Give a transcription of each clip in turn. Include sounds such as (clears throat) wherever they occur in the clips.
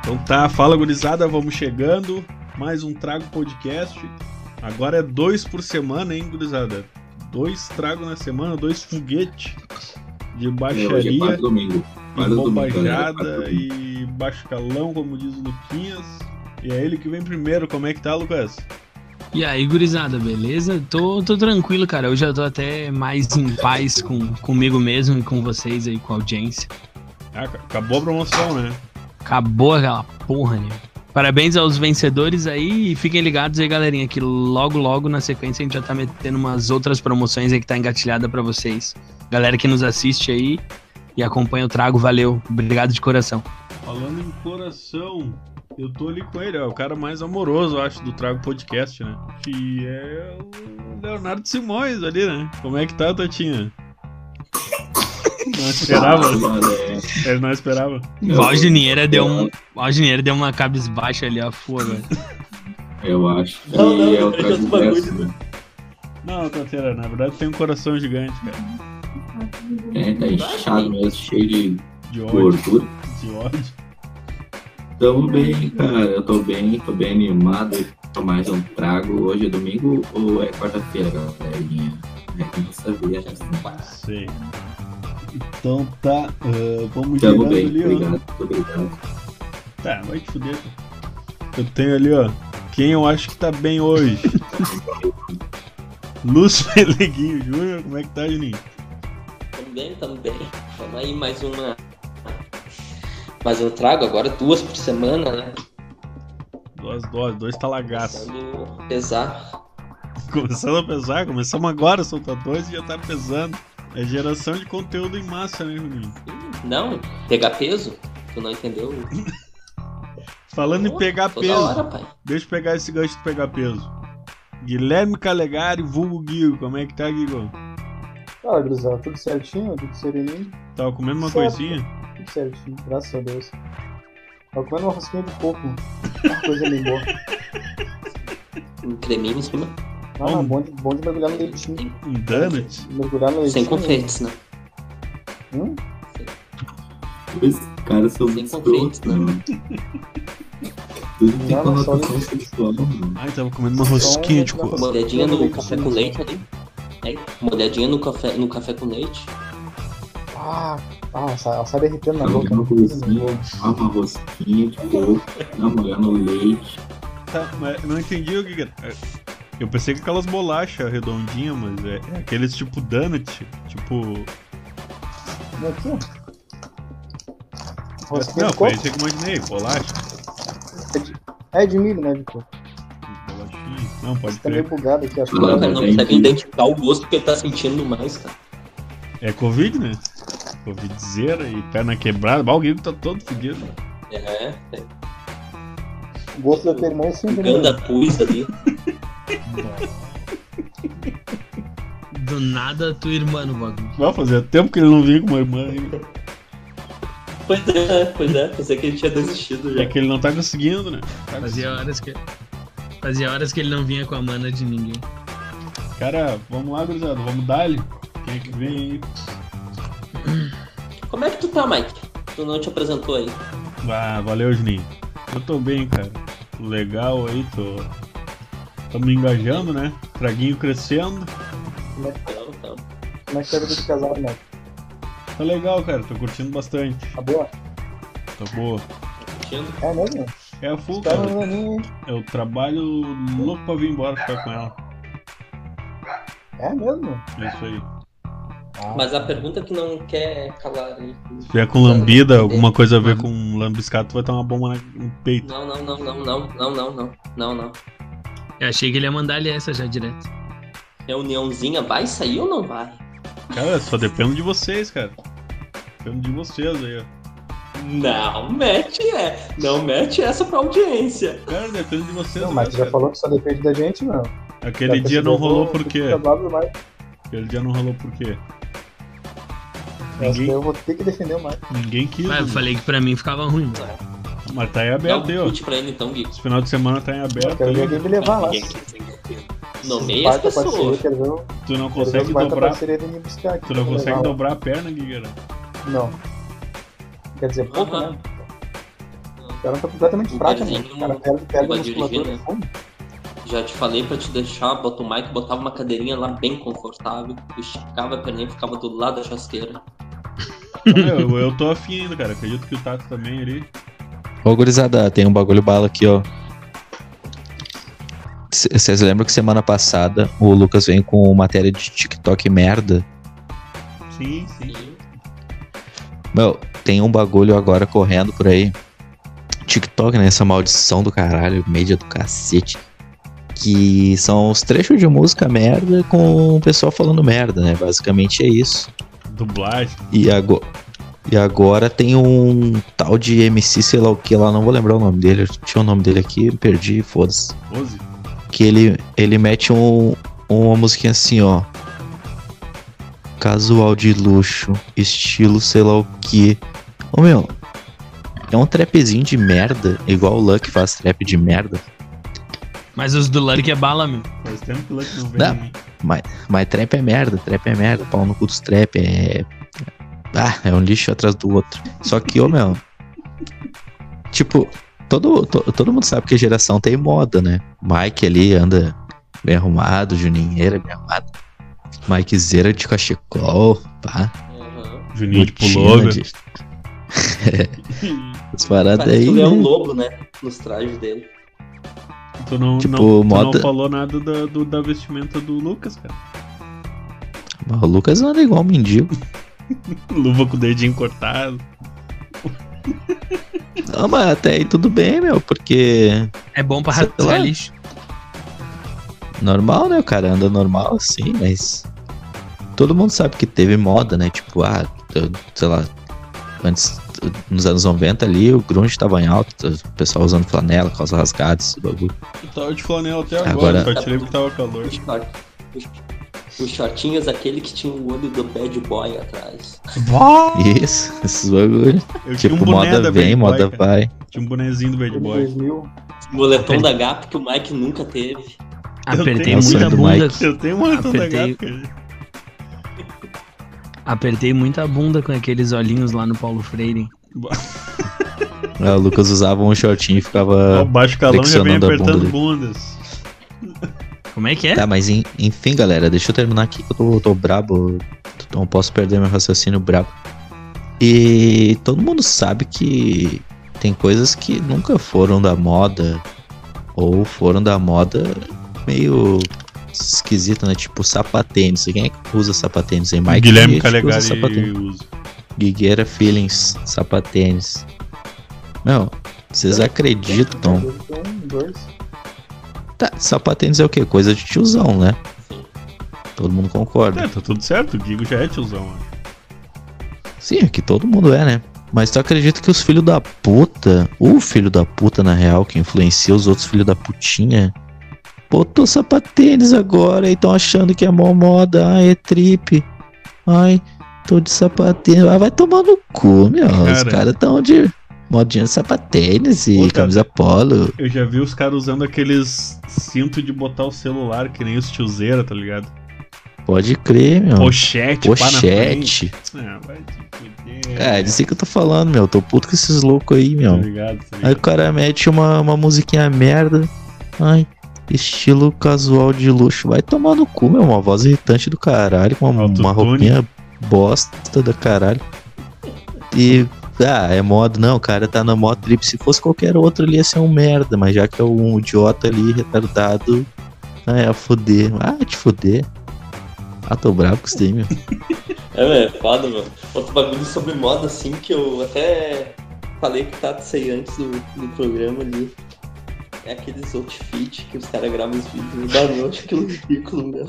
Então tá, fala gurizada, vamos chegando. Mais um Trago Podcast. Agora é dois por semana, hein, gurizada? Dois tragos na semana, dois foguete de É, é baixaria, quase domingo. e Quase domingo, galera, quase bombajada domingo. e baixo calão, como diz o Luquinhas. E é ele que vem primeiro, como é que tá, Lucas? E aí, gurizada, beleza? Tô, tô tranquilo, cara. Hoje eu tô até mais em paz com, comigo mesmo e com vocês aí, com a audiência. Ah, ca- acabou a promoção, né? Acabou aquela porra, né? Parabéns aos vencedores aí e fiquem ligados aí, galerinha, que logo, logo na sequência a gente já tá metendo umas outras promoções aí que tá engatilhada pra vocês. Galera que nos assiste aí e acompanha o Trago, valeu. Obrigado de coração. Falando em coração, eu tô ali com ele, ó, o cara mais amoroso, eu acho, do Trago Podcast, né? Que é o Leonardo Simões ali, né? Como é que tá, Tatinha? (laughs) Não esperava? Ah, mano, é. Ele não esperava. O Algineira deu, um, o Algineira deu uma cabisbaixa ali, ó, foda. Eu acho que Não, não, é o deixa trago os bagulho. Não, Tateira, na verdade tem um coração gigante, cara. É, tá inchado mesmo, cheio de De gordura. de ódio. Tamo bem, cara. Eu tô bem, tô bem animado pra mais um trago. Hoje é domingo ou é quarta-feira, galerinha? É que não sabia. Sei. Então tá, ah, vamos Tamo bem, ali, ó. obrigado, obrigado. Tá, vai te fuder. Eu tenho ali, ó. Quem eu acho que tá bem hoje? (laughs) Lúcio Peleguinho Júnior, como é que tá, Juninho? Tamo bem, tamo bem. Vamos aí, mais uma. Mais um trago, agora duas por semana, né? Duas doses, dois talagaços. Começando a pesar. Começando a pesar, começamos agora, soltar dois e já tá pesando. É geração de conteúdo em massa, né, Juninho? Não, pegar peso? Tu não entendeu? Falando em pegar peso, hora, pai. deixa eu pegar esse gancho de pegar peso. Guilherme Calegari, vulgo Guigo, como é que tá, Guigo? Fala, Grisal, tudo certinho? Tudo sereninho? Tava comendo uma Certo. coisinha? Tudo certinho, graças a Deus. Tava comendo uma rosquinha de coco, uma coisa bem boa. Um creminho em cima. Ah, Bom. bom de, bom de mergulhar no leitinho. Um donut? Mergulhar no leitinho. Sem confeitos, né? Hum? Os caras são Sem muito confeitos, escrotos, mano. Tudo tem Não, não, conotação sexual, mano. Ai, tava comendo uma rosquinha de coco. Uma olhadinha no café com leite ali. É, uma olhadinha no café, no café com leite. Ah, ah ela sai- sai derretendo na boca. uma coisinha, dá uma rosquinha de coco, uma olhada no leite. Tá, mas não entendi o que que era. Eu pensei que aquelas bolachas redondinhas, mas é, é aqueles tipo donut, tipo... Não, aqui. Rosquinha Não, de foi isso que eu imaginei, bolacha. É de milho, né, de coco. Bolachinha. Não, pode Tá meio bugado aqui, acho que O cara mas não é consegue identificar o gosto que ele tá sentindo mais, cara. É Covid, né? Covidzeira e perna quebrada. Bah, o Guigo tá todo fodido. É, é. o gosto da tua irmã é sempre Pegando a pus ali. (laughs) Do nada, tua irmã no bagulho. Vai fazer tempo que ele não vinha com uma irmã ainda. Pois é, pois é. Pensei que ele tinha desistido já. É que ele não tá conseguindo, né? Tá Fazia horas que. Fazia horas que ele não vinha com a mana de ninguém. Cara, vamos lá, gurizada. Vamos dar-lhe. Quem é que vem aí? (clears throat) Como é que tu tá, Mike? Tu não te apresentou aí. Ah, valeu, Juninho. Eu tô bem, cara. Legal aí, tô. Tamo engajando, né? Traguinho crescendo. Como é que tá a vida de casado, né? Tá legal, cara. Tô curtindo bastante. Tá boa? Tá boa. Curtindo? É mesmo? É a full, cara. hein? Eu trabalho louco pra vir embora ficar com ela. É mesmo? É isso aí. Ah, Mas a pergunta que não quer calar aí. Se tiver com lambida, alguma coisa a ver com lambiscato, tu vai ter uma bomba no peito. Não, não, não, não, não, não, não, não, não, não. Eu achei que ele ia mandar-lhe essa já direto. Reuniãozinha vai sair ou não vai? Cara, só depende de vocês, cara. Depende de vocês aí, ó. Não mete é. Não mete essa pra audiência. Cara, depende de vocês, Não, mas né, tu já cara? falou que só depende da gente, não. Aquele Já dia não rolou por quê? Aquele dia não rolou por quê? Ninguém, eu vou ter que defender o mais. ninguém quis. Mas eu né? falei que pra mim ficava ruim. Mas tá em Dá aberto, um aí, ó. chute pra ele então, Gui. Esse final de semana tá em Eu aberto. quero ver aí. alguém me levar lá. Nomeia as parceria, pessoas. o- Tu não consegue dobrar. aqui. Tu não consegue dobrar a perna, Guigueira. Não. Quer dizer, pouco, né? cara tá completamente O fraco, né? O cara perde, perde a musculatura dirigir, né? Já te falei pra te deixar, bota o Mike, botava uma cadeirinha lá bem confortável, esticava a perninha e ficava do lado da chasqueira. (laughs) eu, eu tô afim ainda, cara. Acredito que o Tato também ali. Ô, gurizada, tem um bagulho bala aqui, ó. Vocês lembram que semana passada o Lucas veio com matéria de TikTok merda? Sim, sim. Meu, tem um bagulho agora correndo por aí. TikTok, né? Essa maldição do caralho, mídia do cacete. Que são os trechos de música merda com o pessoal falando merda, né? Basicamente é isso. Dublagem. E, ago e agora tem um tal de MC, sei lá o que lá, não vou lembrar o nome dele. Tinha o nome dele aqui, perdi, foda-se. 12. Que ele, ele mete um, uma musiquinha assim, ó. Casual de luxo, estilo sei lá o que. Ô meu, é um trapzinho de merda, igual o Luck faz trap de merda. Mas os do Lurk é bala, meu. Faz tempo que o Luck não vem Não. Mas, mas trap é merda, trap é merda, pau no cu dos trap, é. Ah, é um lixo atrás do outro. Só que, ô meu. Tipo, todo, to- todo mundo sabe que a geração tem moda, né? Mike ali anda bem arrumado, Juninheira bem arrumado. Mike Zera de cachecol, pá. Aham. Juninho de pullover. de- (laughs) As paradas Parece aí. o Leão né? Lobo, né? Nos trajes dele. Tu não, Tipo, não, tu moda- não falou nada da, do- da vestimenta do Lucas, cara. Mas O Lucas anda igual um mendigo. (laughs) Luva com o dedinho cortado. Não, mas até aí tudo bem, meu, porque É bom pra rasgar lixo. Normal, né? O cara anda normal assim, mas. Todo mundo sabe que teve moda, né? Tipo, ah, sei lá. Antes, nos anos 90 ali, o grunge tava em alta, o pessoal usando flanela, calça rasgada, esse bagulho. Eu tava de flanela até agora, Agora- só tirei porque tava calor. Os, os shortinhos, aquele que tinha o olho do bad boy atrás. Isso, esses bagulho. Eu tinha Tipo, um moda da vem, Boy, moda cara. vai. Tinha um bonezinho do Bad Boy. 2000, Moletom Apertei. da Gap que o Mike nunca teve. Apertei muita bunda. Mike. Eu tenho um moletom da Apertei. Gap, cara. Apertei muita bunda com aqueles olhinhos lá no Paulo Freire. É, (laughs) o Lucas usava um shortinho e O ficava. baixo calão já vem apertando dele. bundas. Como é que é? Tá, mas en- enfim, galera, deixa eu terminar aqui que eu tô, tô brabo. Não posso perder meu raciocínio brabo. E todo mundo sabe que tem coisas que nunca foram da moda. Ou foram da moda meio esquisito, né? Tipo sapatênis. Quem é que usa sapatênis aí? Mike Guilherme Dias que usa Calegari sapatênis. usa. Guigueira Feelings, sapatênis. Meu, vocês acreditam? Tá, sapatênis é o quê? Coisa de tiozão, né? Todo mundo concorda. É, tá tudo certo, o Guigo já é tiozão. ó. Sim, aqui todo mundo é, né? Mas tu acredita que os filhos da puta, o filho da puta, na real, que influencia os outros filhos da putinha, botou sapatênis agora e estão achando que é mó moda. Ai, é trip. Ai, tô de sapatênis. Ah, vai tomar no cu, meu. Os Cara. caras tão de modinha de sapatênis e Ô, cara. camisa polo. Eu já vi os caras usando aqueles cinto de botar o celular, que nem os tiozeira, tá ligado? Pode crer, meu. Pochete. Pochete. Ah, vai te fuder. É, disso que eu tô falando, meu. Tô puto com esses loucos aí, Tá meu. ligado, tá Aí o cara mete uma, uma musiquinha merda. Ai, estilo casual de luxo. Vai tomar no cu, meu. Uma voz irritante do caralho. Com uma, uma roupinha bosta da caralho. E. Ah, é moda. Não, o cara tá na moda trip. Se fosse qualquer outro ali ia ser um merda. Mas já que é um idiota ali, retardado. Ah, é a fuder. Ah, te fuder. Ah, tô bravo com isso daí, meu. (laughs) É, meu, é foda, mano. Outro bagulho sobre moda, assim, que eu até falei que tá sei antes do, do programa ali. É aqueles outfits que os caras gravam os vídeos. Dá noite aquilo ridículo, meu.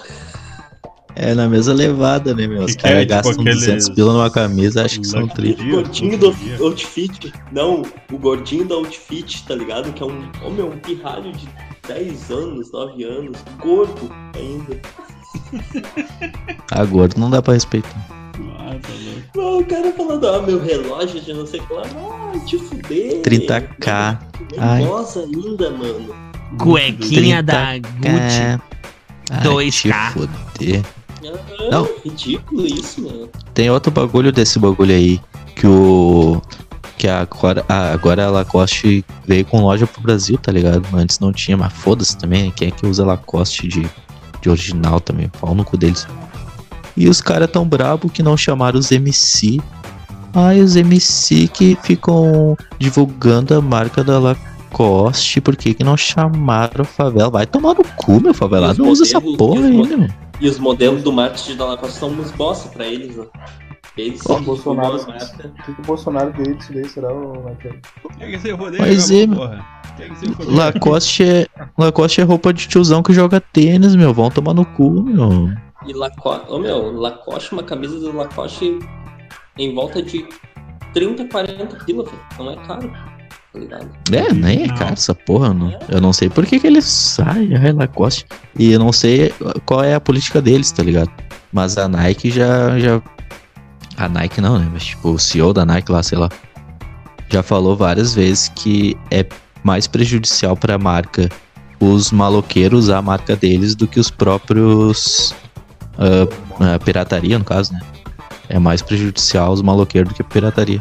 É na mesma levada, né, meu? Os é, caras tipo gastam aqueles 200 pila numa camisa, acho que são Lucky tri. O gordinho do outfit. Não, o gordinho do outfit, tá ligado? Que é um. Ô meu, um pirralho de 10 anos, 9 anos, gordo ainda. (laughs) Ah, gordo não dá pra respeitar. Ah, tá. Não, o cara falando, ah, meu relógio de não sei o que lá. Ah, te fuder. 30k. Ai. Nervosa ainda, mano. Cuequinha 30 da Gucci. É. Ai, 2K. te foder. Ah, Não. Ridículo isso, mano. Tem outro bagulho desse bagulho aí. Que o. Que agora, ah, agora a Lacoste veio com loja pro Brasil, tá ligado? Antes não tinha, mas foda-se também. né? Quem é que usa Lacoste de, de original também? Pau no cu deles. E os caras tão brabo que não chamaram os MC. Ai, os MC que ficam divulgando a marca da Lacoste. Por que, que não chamaram a favela? Vai tomar no cu, meu favelado. Não usa essa porra aí, meu. E os modelos do marketing da Lacoste são uns bosta pra eles? Eles Ó, Bolsonaro- divulgam as marcas. O que, que o Bolsonaro veio disso daí, será, o Michael? Quem que se foder, Mas joga é, porra. Lacoste é, Lacoste é roupa de tiozão que joga tênis, meu. Vão tomar no cu, meu. E Lacoste, ô meu, Lacoste, uma camisa do Lacoste em volta de 30, 40 pila. Não é caro. Tá ligado? É, nem é caro essa porra, não. Eu não sei por que, que eles saem, ai, Lacoste. E eu não sei qual é a política deles, tá ligado? Mas a Nike já. já... A Nike não, né? Mas tipo, o CEO da Nike lá, sei lá. Já falou várias vezes que é mais prejudicial pra marca os maloqueiros usar a marca deles do que os próprios. ah, a pirataria, no caso, né? É mais prejudicial os maloqueiros do que a pirataria.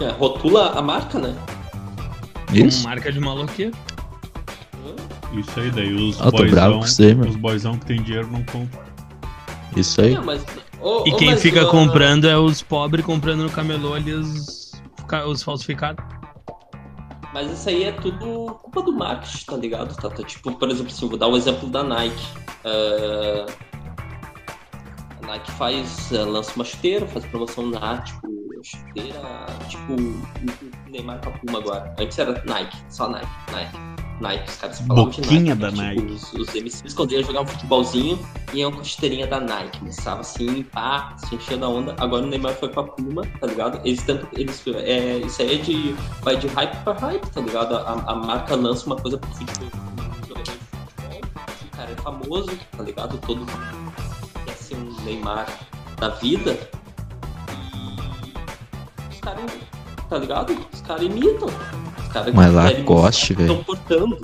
É, rotula a marca, né? Isso. Com marca de maloqueiro. Isso aí, daí os Ah, boizão, meu. os boizão que tem dinheiro não compram. Isso aí. É, mas, ô, E quem mas, fica ô, comprando é os pobres comprando no camelô ali os, os falsificados. Mas isso aí é tudo culpa do marketing, tá ligado, Tata? Tipo, por exemplo, assim, vou dar o exemplo da Nike. Ah, a Nike faz, eh, lança uma chuteira, faz promoção na, tipo, chuteira, tipo, o Neymar com a Puma agora. Antes era Nike, só Nike, Nike. Nike, os caras falavam de Boquinha Nike. da né? Tipo, Nike. Os, os MCs quando iam jogar um futebolzinho, iam com a chuteirinha da Nike. Começava assim, pá, se enchia da onda. Agora o Neymar foi pra Puma, tá ligado? Eles tentam, eles, é, isso aí é de, vai de hype pra hype, tá ligado? A, a marca lança uma coisa pro de futebol, o cara é famoso, tá ligado? Todo mundo quer ser um Neymar da vida. Os caras, tá ligado? Os caras imitam. Os caras Mas Lacoste, velho. Estão portando.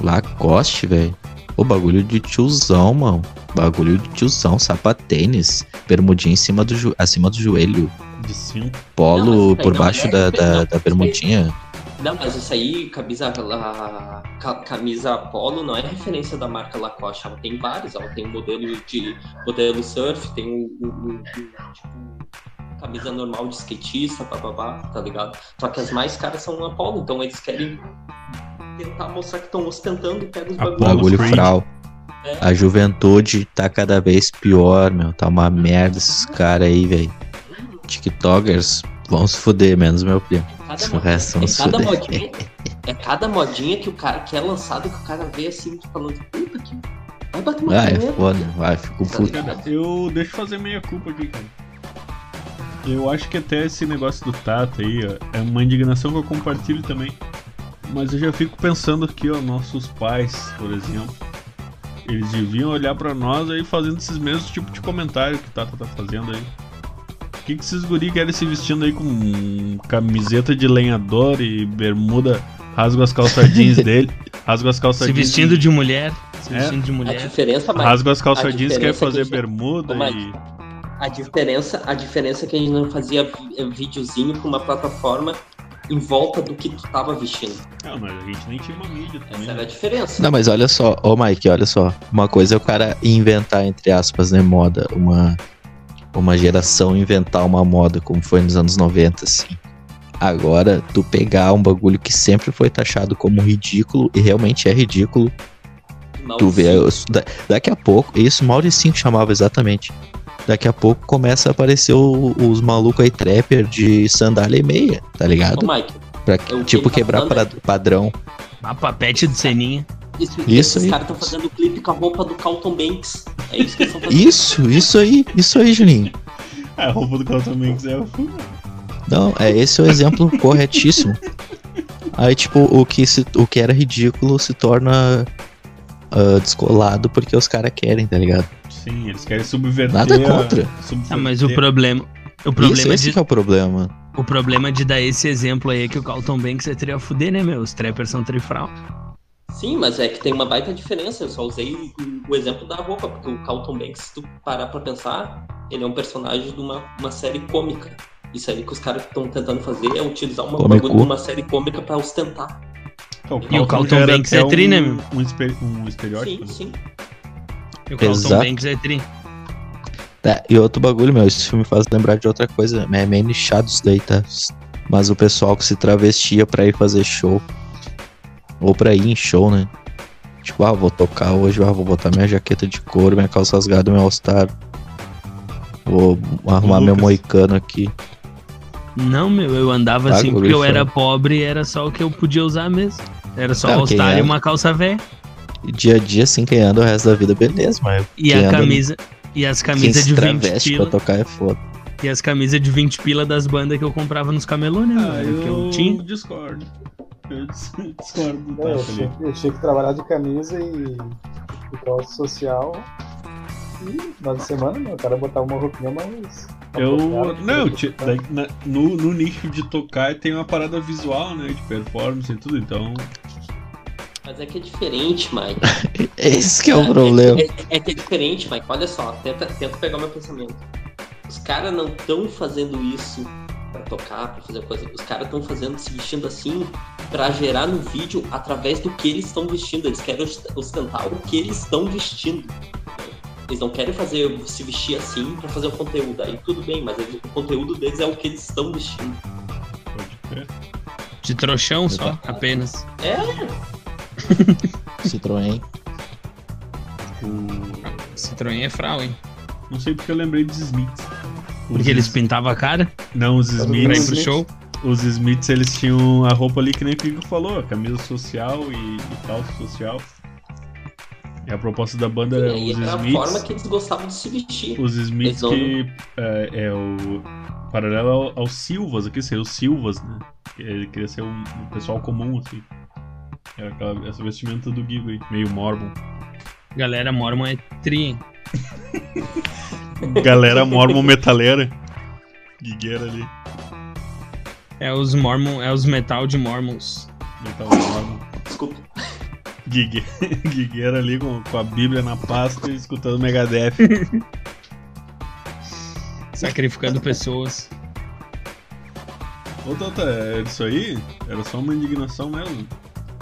Lacoste, velho. O bagulho de tiozão, mano. Bagulho de tiozão, sapatênis, bermudinha em cima do jo- acima do joelho, De cinco. polo Não, por não baixo é da, da, não, da bermudinha. Não, mas isso aí, camisa, la- ca- camisa polo não é referência da marca Lacoste. Ela tem vários. Ela tem o modelo de modelo surf, tem o, o- o- o, tipo, camisa normal de skatista, papapá, tá ligado? Só que as mais caras são a polo, então eles querem tentar mostrar que estão ostentando e pegam os bagulhos. Bagulho fral. É. A juventude tá cada vez pior, meu. Tá uma merda esses caras aí, velho. TikTokers vão se fuder, menos meu primo. Cada O resto é vão se cada fuder. modinha, (laughs) é cada modinha que o cara que é lançado que o cara vê assim falando, puta que. Vai bater uma Ah, é punheta", foda. Vai, fico tá puto. Eu deixa eu fazer meia culpa aqui, cara. Eu acho que até esse negócio do Tata aí ó, é uma indignação que eu compartilho também. Mas eu já fico pensando aqui, ó, nossos pais, por exemplo. Eles deviam olhar pra nós aí fazendo esses mesmos tipos de comentário que o Tata tá fazendo aí. O que, que esses guri querem se vestindo aí com camiseta de lenhador e bermuda, rasga as calças jeans (laughs) dele, rasga as calças Se jeans vestindo de mulher. Se É. vestindo de A mulher. diferença, mas rasga as a calças jeans, quer diferença é que fazer a gente- bermuda Ô, e a diferença, a diferença é que a gente não fazia eh, videozinho com uma plataforma em volta do que tu tava vestindo. Não, mas a gente nem tinha uma mídia também. Essa era a né? diferença. Não, mas olha só, ô Mike, olha só. Uma coisa é o cara inventar, entre aspas, né, moda. Uma, uma geração inventar uma moda, como foi nos anos 90, assim. Agora, tu pegar um bagulho que sempre foi taxado como ridículo, e realmente é ridículo, tu vê. da- daqui a pouco, isso o Mauricinho chamava exatamente. Daqui a pouco começa a aparecer o- os malucos aí, trapper de sandália e meia, tá ligado? Ô, Mike, Pra, o que tipo, tá quebrar é- pra- padrão. A papete de ceninha. isso, Isso esses aí. caras estão fazendo clipe com a roupa do Carlton Banks. É isso que eles estão fazendo. Isso, isso aí, isso aí, Juninho. (laughs) A roupa do Carlton Banks é o Não, é esse é o exemplo (laughs) corretíssimo. Aí, tipo, o que, se, o que era ridículo se torna ah, descolado porque os caras querem, tá ligado? Sim, eles querem subverter. Nada a- contra. subverter. Ah, mas o problema. O Isso, problema, esse de, que é o problema. o problema de dar esse exemplo aí é que o Carlton Banks é teria fuder, né, meu? Os trappers são trifral. Sim, mas é que tem uma baita diferença. Eu só usei o, o exemplo da roupa, porque o Carlton Banks, se tu parar pra pensar, ele é um personagem de uma, uma série cômica. Isso aí que os caras estão tentando fazer é utilizar uma bagulho de uma série cômica pra ostentar. Então, E o Carlton Banks é tri, né, um, meu? um, um Sim, estereótipo. né? sim. E o Carlton. Banks é tri. Tá, e outro bagulho, meu, esse filme faz lembrar de outra coisa. É meio nichado isso daí, tá? Mas o pessoal que se travestia pra ir fazer show. Ou pra ir em show, né? Tipo, ah, vou tocar hoje, ah, vou botar minha jaqueta de couro, minha calça rasgada, meu All-Star. Vou arrumar meu Lucas. moicano aqui. Não, meu, eu andava Tá, assim porque eu era pobre e era só o que eu podia usar mesmo. Era só Não, o All-Star quem e é? uma calça velha. E dia a dia, assim, quem anda o resto da vida, beleza, mas E a camisa. E as camisas de 20 traveste pila. pra tocar é foda. E as camisas de 20 pila das bandas que eu comprava nos camelô, né? Ah, eu eu tinha. discordo. Eu dis- (laughs) discordo do É, eu, tinha, eu tinha que trabalhar de camisa e e troço social. E final de semana, meu, o cara botava uma roupinha mais. Eu. Não, tipo, ti- daí, na- no, no nicho de tocar tem uma parada visual, né? De performance e tudo, então. Mas é que é diferente, Mike. (laughs) Esse que é o problema. É, é- é que é diferente, Mike. Olha só, tenta, tenta pegar o meu pensamento. Os caras não estão fazendo isso pra tocar, pra fazer coisa. Os caras estão fazendo, se vestindo assim, pra gerar no vídeo através do que eles estão vestindo. Eles querem ost- ostentar o que eles estão vestindo. Eles não querem fazer se vestir assim pra fazer o conteúdo. Aí tudo bem, mas eles- o conteúdo deles é o que eles estão vestindo. Pode crer. De trouxão só, apenas. (laughs) Citroën. O- Citroën é frau, hein? Não sei porque eu lembrei dos Smiths. Os Porque eles pintavam a cara Não, os ir pra ir Smiths. pro show. Os Smiths eles tinham a roupa ali que nem o Kiko falou, a camisa social e, e calça social. E a proposta da banda era os era a Smiths. forma que eles gostavam de se vestir. Os Smiths que é, é o paralelo ao, aos Silvas, aqui seria os Silvas, né? Ele queria ser um, um pessoal comum, assim. Era aquela, essa vestimenta do Gigo aí, meio Mormon. Galera, Mormon é tri? (laughs) Galera Mormon metaleira. Guigueira ali. É os Mormon, é os metal de Mormons. Metal Mormon. Desculpa. Guigueira, (laughs) Guigueira ali com, com a Bíblia na pasta e escutando Megadeth. (laughs) Sacrificando pessoas. Ô Tata, é isso aí? Era só uma indignação mesmo.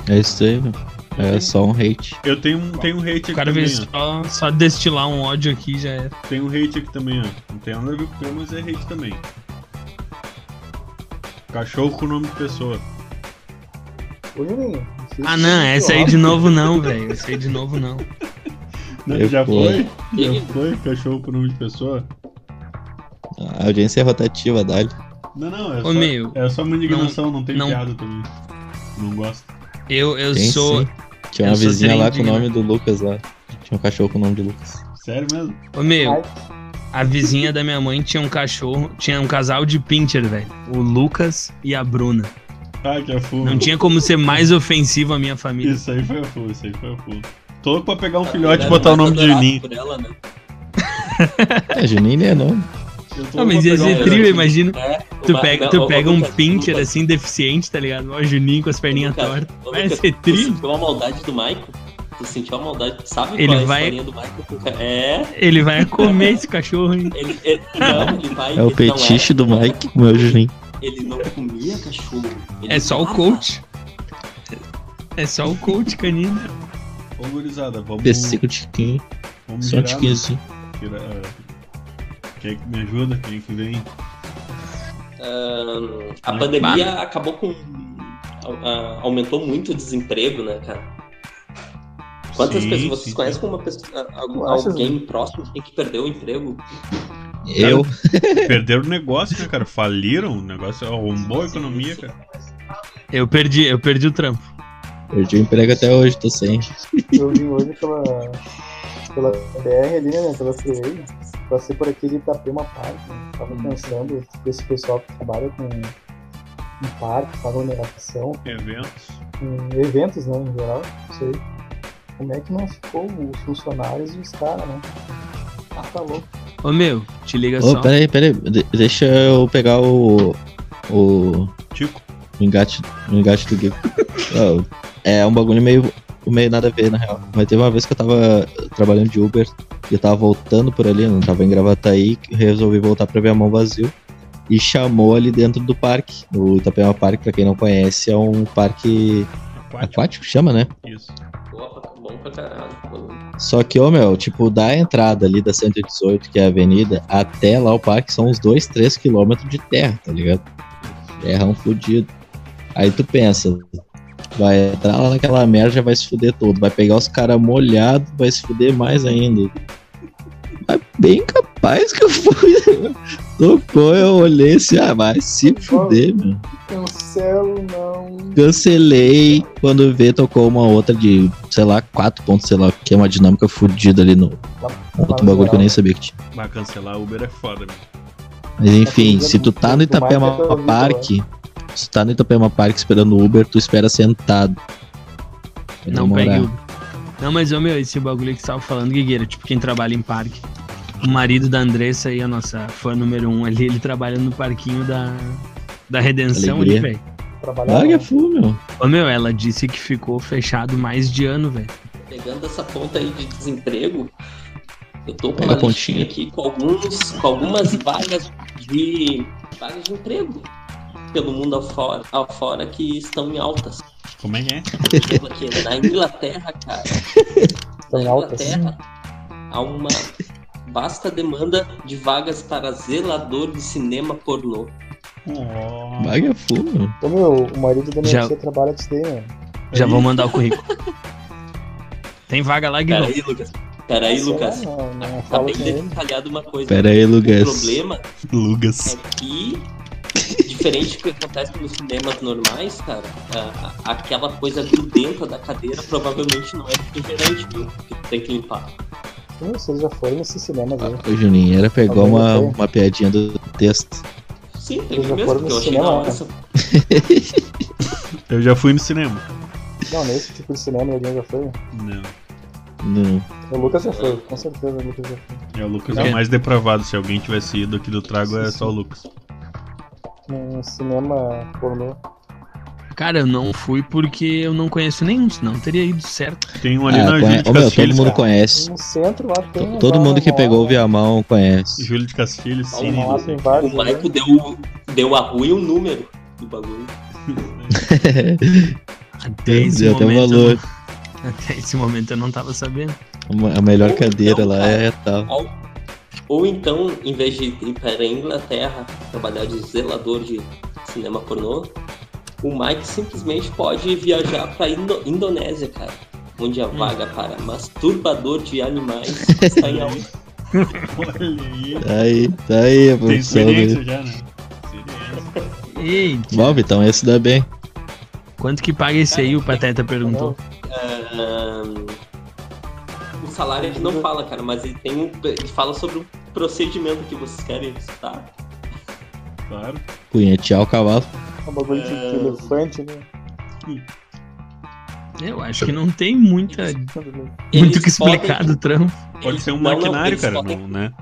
É isso aí, meu. É só um hate. Eu tenho um, tenho um hate aqui O cara também, veio ó. só, só destilar um ódio aqui já era. Tem um hate aqui também, ó. Não tem nada a ver com o teu, mas é hate também. Cachorro com nome de pessoa. Ô, Juninho, Ah, não, essa aí de novo não, velho. Essa aí de novo não. (laughs) Não, Eu já foi? Já foi cachorro com nome de pessoa? A audiência é rotativa, Dali. Não, não, é, Ô, só, meu, é só uma indignação, não, tem não- piada também. Não gosto. Eu, eu Tem sou. sim. Tinha uma vizinha lá com o nome do Lucas lá. Tinha um cachorro com o nome de Lucas. Sério mesmo? Ô, meu, a vizinha da minha mãe tinha um cachorro. Tinha um casal de pincher, velho. O Lucas e a Bruna. Ah, que é full. Não tinha como ser mais ofensivo a minha família. Isso aí foi a full, isso aí foi a full. Tô louco pra pegar um Tá filhote e botar o mais nome de adorado Juninho. por ela, né? É, Juninho nem é nome. Eu Não, mas ia ser trio, imagina. É, Tu pega, não, tu pega um Lucas, pincher Lucas, assim, deficiente, tá ligado? Ó, o Juninho com as perninhas tortas. Vai ser Tu trio. sentiu a maldade do Michael? Tu sentiu a maldade? Tu sabe Ele qual é a vai- historinha do Michael? É, Ele vai comer esse cachorro, hein? ele, ele- não, ele vai... É o petiche do Mike meu Juninho. Ele não comia cachorro. ele É só o coach. É só o coach canino. Ô, gurizada, vamos, Pessico tiquinho. vamos Só um tiquinho assim. Ah, Quem é que me ajuda? Quem é que vem? Ahn, a pandemia acabou com. ah, aumentou muito o desemprego, né, cara? Quantas Sim, pessoas sim, vocês conhecem uma pessoa, algum- alguém próximo que perdeu o emprego? Eu, Perderam o negócio, né, cara? Faliram o negócio, arrombou a economia, cara. Eu perdi, eu perdi o trampo. perdi o emprego até hoje, tô sem. Eu vim hoje pela, pela BR ali, né? Pela freeway. Passei por aquele Itapema Park. Né? Tava pensando desse pessoal que trabalha com em parque, com aglomeração, Eventos. eventos, né? Em geral. Não sei. Como é que não ficou os funcionários e os caras, né? Ah, tá louco. Ô meu, te liga Ô, só. peraí, peraí. De- deixa eu pegar o. O. Tico. O engate, o engate do Gui. (laughs) Ó, é um bagulho meio, meio nada a ver, na real. Mas teve uma vez que eu tava trabalhando de Uber e eu tava voltando por ali, não tava em Gravataí, que resolvi voltar pra ver a mão vazio. e chamou ali dentro do parque. O Itapema Parque, pra quem não conhece, é um parque Aquático. aquático, chama, né? Isso. Boa pra- bom pra caralho. pô. Só que, ô meu, tipo, da entrada ali da 118, que é a avenida, até lá o parque são uns 2, 3 quilômetros de terra, tá ligado? Terrão fudido. Aí tu pensa, vai entrar lá naquela merda, já vai se fuder todo. Vai pegar os caras molhados, vai se fuder mais ainda. Mas bem capaz que eu fui. (laughs) né? Tocou, eu olhei assim, ah, vai se fuder, meu. Cancelo, não. Cancelei. Quando vê, tocou uma outra de, sei lá, 4 pontos, sei lá, que é uma dinâmica fudida ali no outro bagulho que eu nem sabia que tinha. Vai cancelar Uber é foda, meu. Mas enfim, Mas se tu tá no Itapema vida, Parque, se tá no Itapema Parque esperando o Uber, tu espera sentado. Vai Não demorar. pegue Uber. Não, mas, ô meu, esse bagulho que você tava falando, Guigueira, tipo, quem trabalha em parque. O marido da Andressa aí, a nossa fã número um ali, ele trabalha no parquinho da, da Redenção ali, Alegria. velho. Trabalhar. Larga full, meu. Ô meu, ela disse que ficou fechado mais de ano, velho. Pegando essa ponta aí de desemprego, eu tô com Pega uma pontinha. aqui com, alguns, com algumas vagas de vagas de emprego pelo mundo afora, afora que estão em altas. Como é que é? Na Inglaterra, cara, Estão na em altas. Inglaterra há uma vasta demanda de vagas para zelador de cinema pornô. Oh. Larga full, meu. Ô meu, o marido da minha Já- tia trabalha com isso daí, né? Já vou mandar o currículo. Tem vaga lá, Guigão. Peraí, Lucas. Peraí, Lucas. Não, não Tá falo bem detalhado uma coisa. Pera aí, O Lucas. problema Lugas. é que, diferente do que acontece nos cinemas normais, cara, a- a- aquela coisa grudenta da cadeira provavelmente não é refrigerante, viu? Que tem que limpar. Sim, Vocês já foram nesses cinemas aí. Ô, Juninho, era pegou uma, uma piadinha do texto. Sim, tem Eu que já mesmo, porque eu no achei cinema, da hora né? Eu já fui no cinema. Não, nesse tipo de cinema alguém já foi. Não. Não. O Lucas já foi, com certeza o Lucas já foi. É, o Lucas Não. é o mais depravado. Se alguém tivesse ido aqui do trago, é só o Lucas. Num cinema pornô. Cara, eu não fui porque eu não conheço nenhum, senão teria ido certo. Tem um ali Ah, na conhe- Júlio de Ô, meu, todo mundo cara. conhece. No centro lá tem. Todo mundo que pegou o Viamão conhece. Júlio de Castilhos, Uma Cine. Lá tem O vários. né? Maico deu, deu a rua e o número do bagulho. (laughs) Até esse Deu até momento. valor. eu não- (laughs) Até esse momento eu não tava sabendo. A melhor cadeira então, lá cara, é tal. Ou então, em vez de ir para a Inglaterra trabalhar de zelador de cinema pornô, o Mike simplesmente pode viajar para Indo Indonésia, cara. Onde a vaga para masturbador de animais (laughs) está em alta. Olha aí. Tá aí, tá aí a Tem profissão experiência dele. já, né? Eita, Bom, então esse dá bem. quanto que paga esse aí? O Pateta perguntou. Ahn, o salário ele não fala, cara, mas ele tem um, ele fala sobre o procedimento que vocês querem citar. Claro. Punhetear o cavalo. Um bagulho de, de É. elefante, né? Eu acho que não tem muita, Eles muito o que podem- explicar do trampo. Pode ser um não, não, maquinário, eles cara, podem- não, né?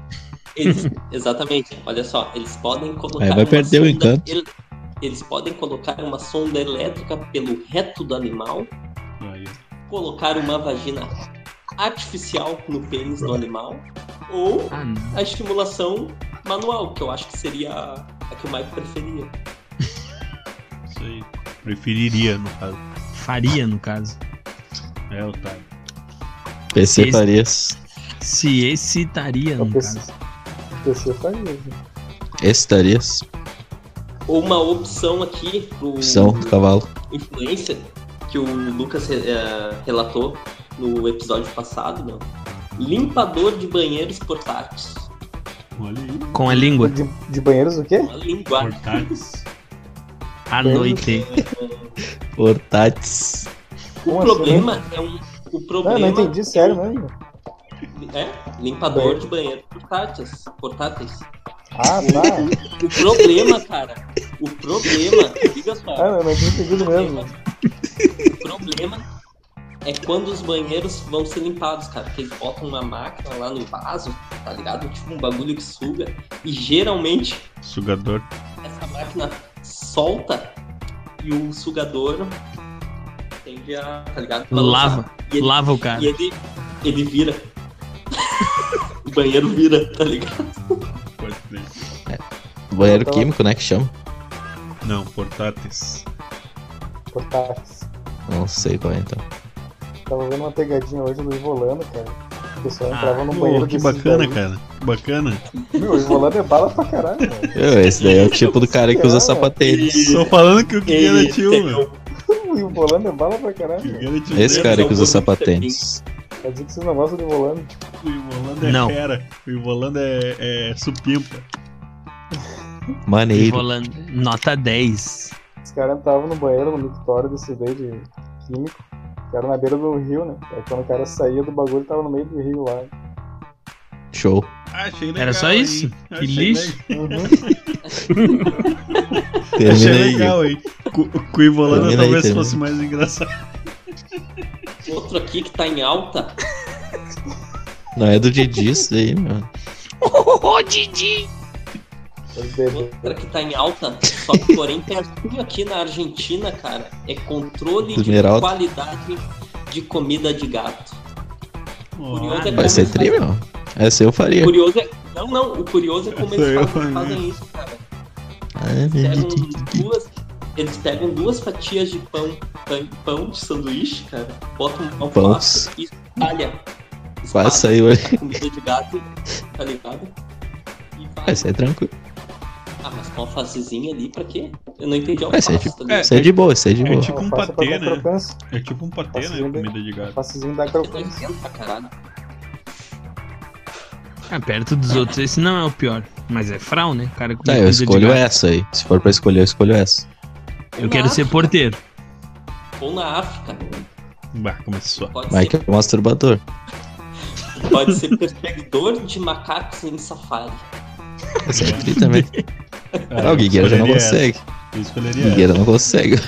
Eles- exatamente, olha só, eles podem colocar. Aí vai perder o encanto. el- Eles podem colocar uma sonda elétrica pelo reto do animal, Aí. colocar uma vagina artificial no pênis do animal, ou Ah, a estimulação manual, que eu acho que seria a, que o Mike preferia. (laughs) Isso aí. Preferiria, no caso. Faria, no caso. É, Otávio. PC Esse- Farias. Se excitaria, no Eu pensei- caso. PC faria. né? Estarias. Ou uma opção aqui pro Opção do cavalo. influencer que o Lucas eh, relatou no episódio passado, não? Limpador de banheiros portáteis. Olha aí. Com a língua, De, de banheiros o quê? Uma linguagem. Portáteis. à noite. (laughs) Portáteis. O Como problema é um. O Ah, problema não entendi, sério mesmo. É, limpador de banheiro portáteis. portáteis. Ah, tá. O problema, cara. O problema, liga só. Ah, eu não tinha entendido mesmo. O problema é quando os banheiros vão ser limpados, cara. Que eles botam uma máquina lá no vaso, tá ligado? Tipo um bagulho que suga. E geralmente Sugador. essa máquina solta e o sugador tende a, tá ligado? Balançar. Lava, E ele, lava o cara. e ele, ele vira. (laughs) o banheiro vira, tá ligado? Pode ser. banheiro tava- químico, né? Que chama. Não, portáteis. Portáteis. Não sei qual é então. Tava vendo uma pegadinha hoje do Ivolano, cara. O pessoal entrava no banheiro Ah, que bacana, daí. cara. Que bacana. Meu, o Ivolano é bala pra caralho. Eu, esse daí é o tipo do cara que usa sapatênis. Tô falando que o que era Ele tio, meu. (laughs) O Ivolano é bala pra caralho. Esse cara que usa vou sapatênis. Quer dizer que vocês não gostam do Ivolano. O Ivolando é Não. fera. O Ivolando é, é supimpa. Maneiro. Volando. Nota 10. Os caras entravam no banheiro, no mictório desse daí de químico, que era na beira do rio, né? Aí quando o cara saía do bagulho, tava no meio do rio lá. Show. Ah, achei legal. Era só hein? isso? Que Achei lixo. legal. Uhum. Achei legal, hein? Com, Ivolanda talvez terminei. fosse mais engraçado. Outro aqui que tá em alta. Não é do Didi isso daí, meu. Ô, Didi! Outra que tá em alta. Só que, porém, pertinho aqui na Argentina, cara, é controle de Esmeralda. qualidade de comida de gato. Curioso é Vai ser tri, eles meu. Essa eu O faria. curioso é. Não, não, o curioso é como Sou eles fazem, fazem isso, cara. Ah, Pegam Didi. duas. Eles pegam duas fatias de pão, pão, pão de sanduíche, cara, botam um Pão. alface e espalha. Quase Espalha saiu ali. a comida de gato, tá ligado? E vai. Vai ser tranquilo. Ah, mas com alfacezinha ali, pra quê? Eu não entendi Vai ser alface, tipo- tá ligado? Isso é de boa, isso é de É boa. tipo um Alface é pra patê, dar né? É tipo um patê, né? Né? Comida de gato. Alfacezinho da É crocância. Ah, perto dos outros, esse não é o pior. Mas é frau, né? Cara com Tá, eu escolho essa aí. Se for pra escolher, eu escolho essa. Eu quero ser porteiro. Ou na África. Bah, começou. Pode Mike ser, é o masturbador. pode ser perseguidor de macacos em safari. É tri também. (laughs) Ah, o Guigueira já não consegue. Eu escolheria O Guigueira não consegue.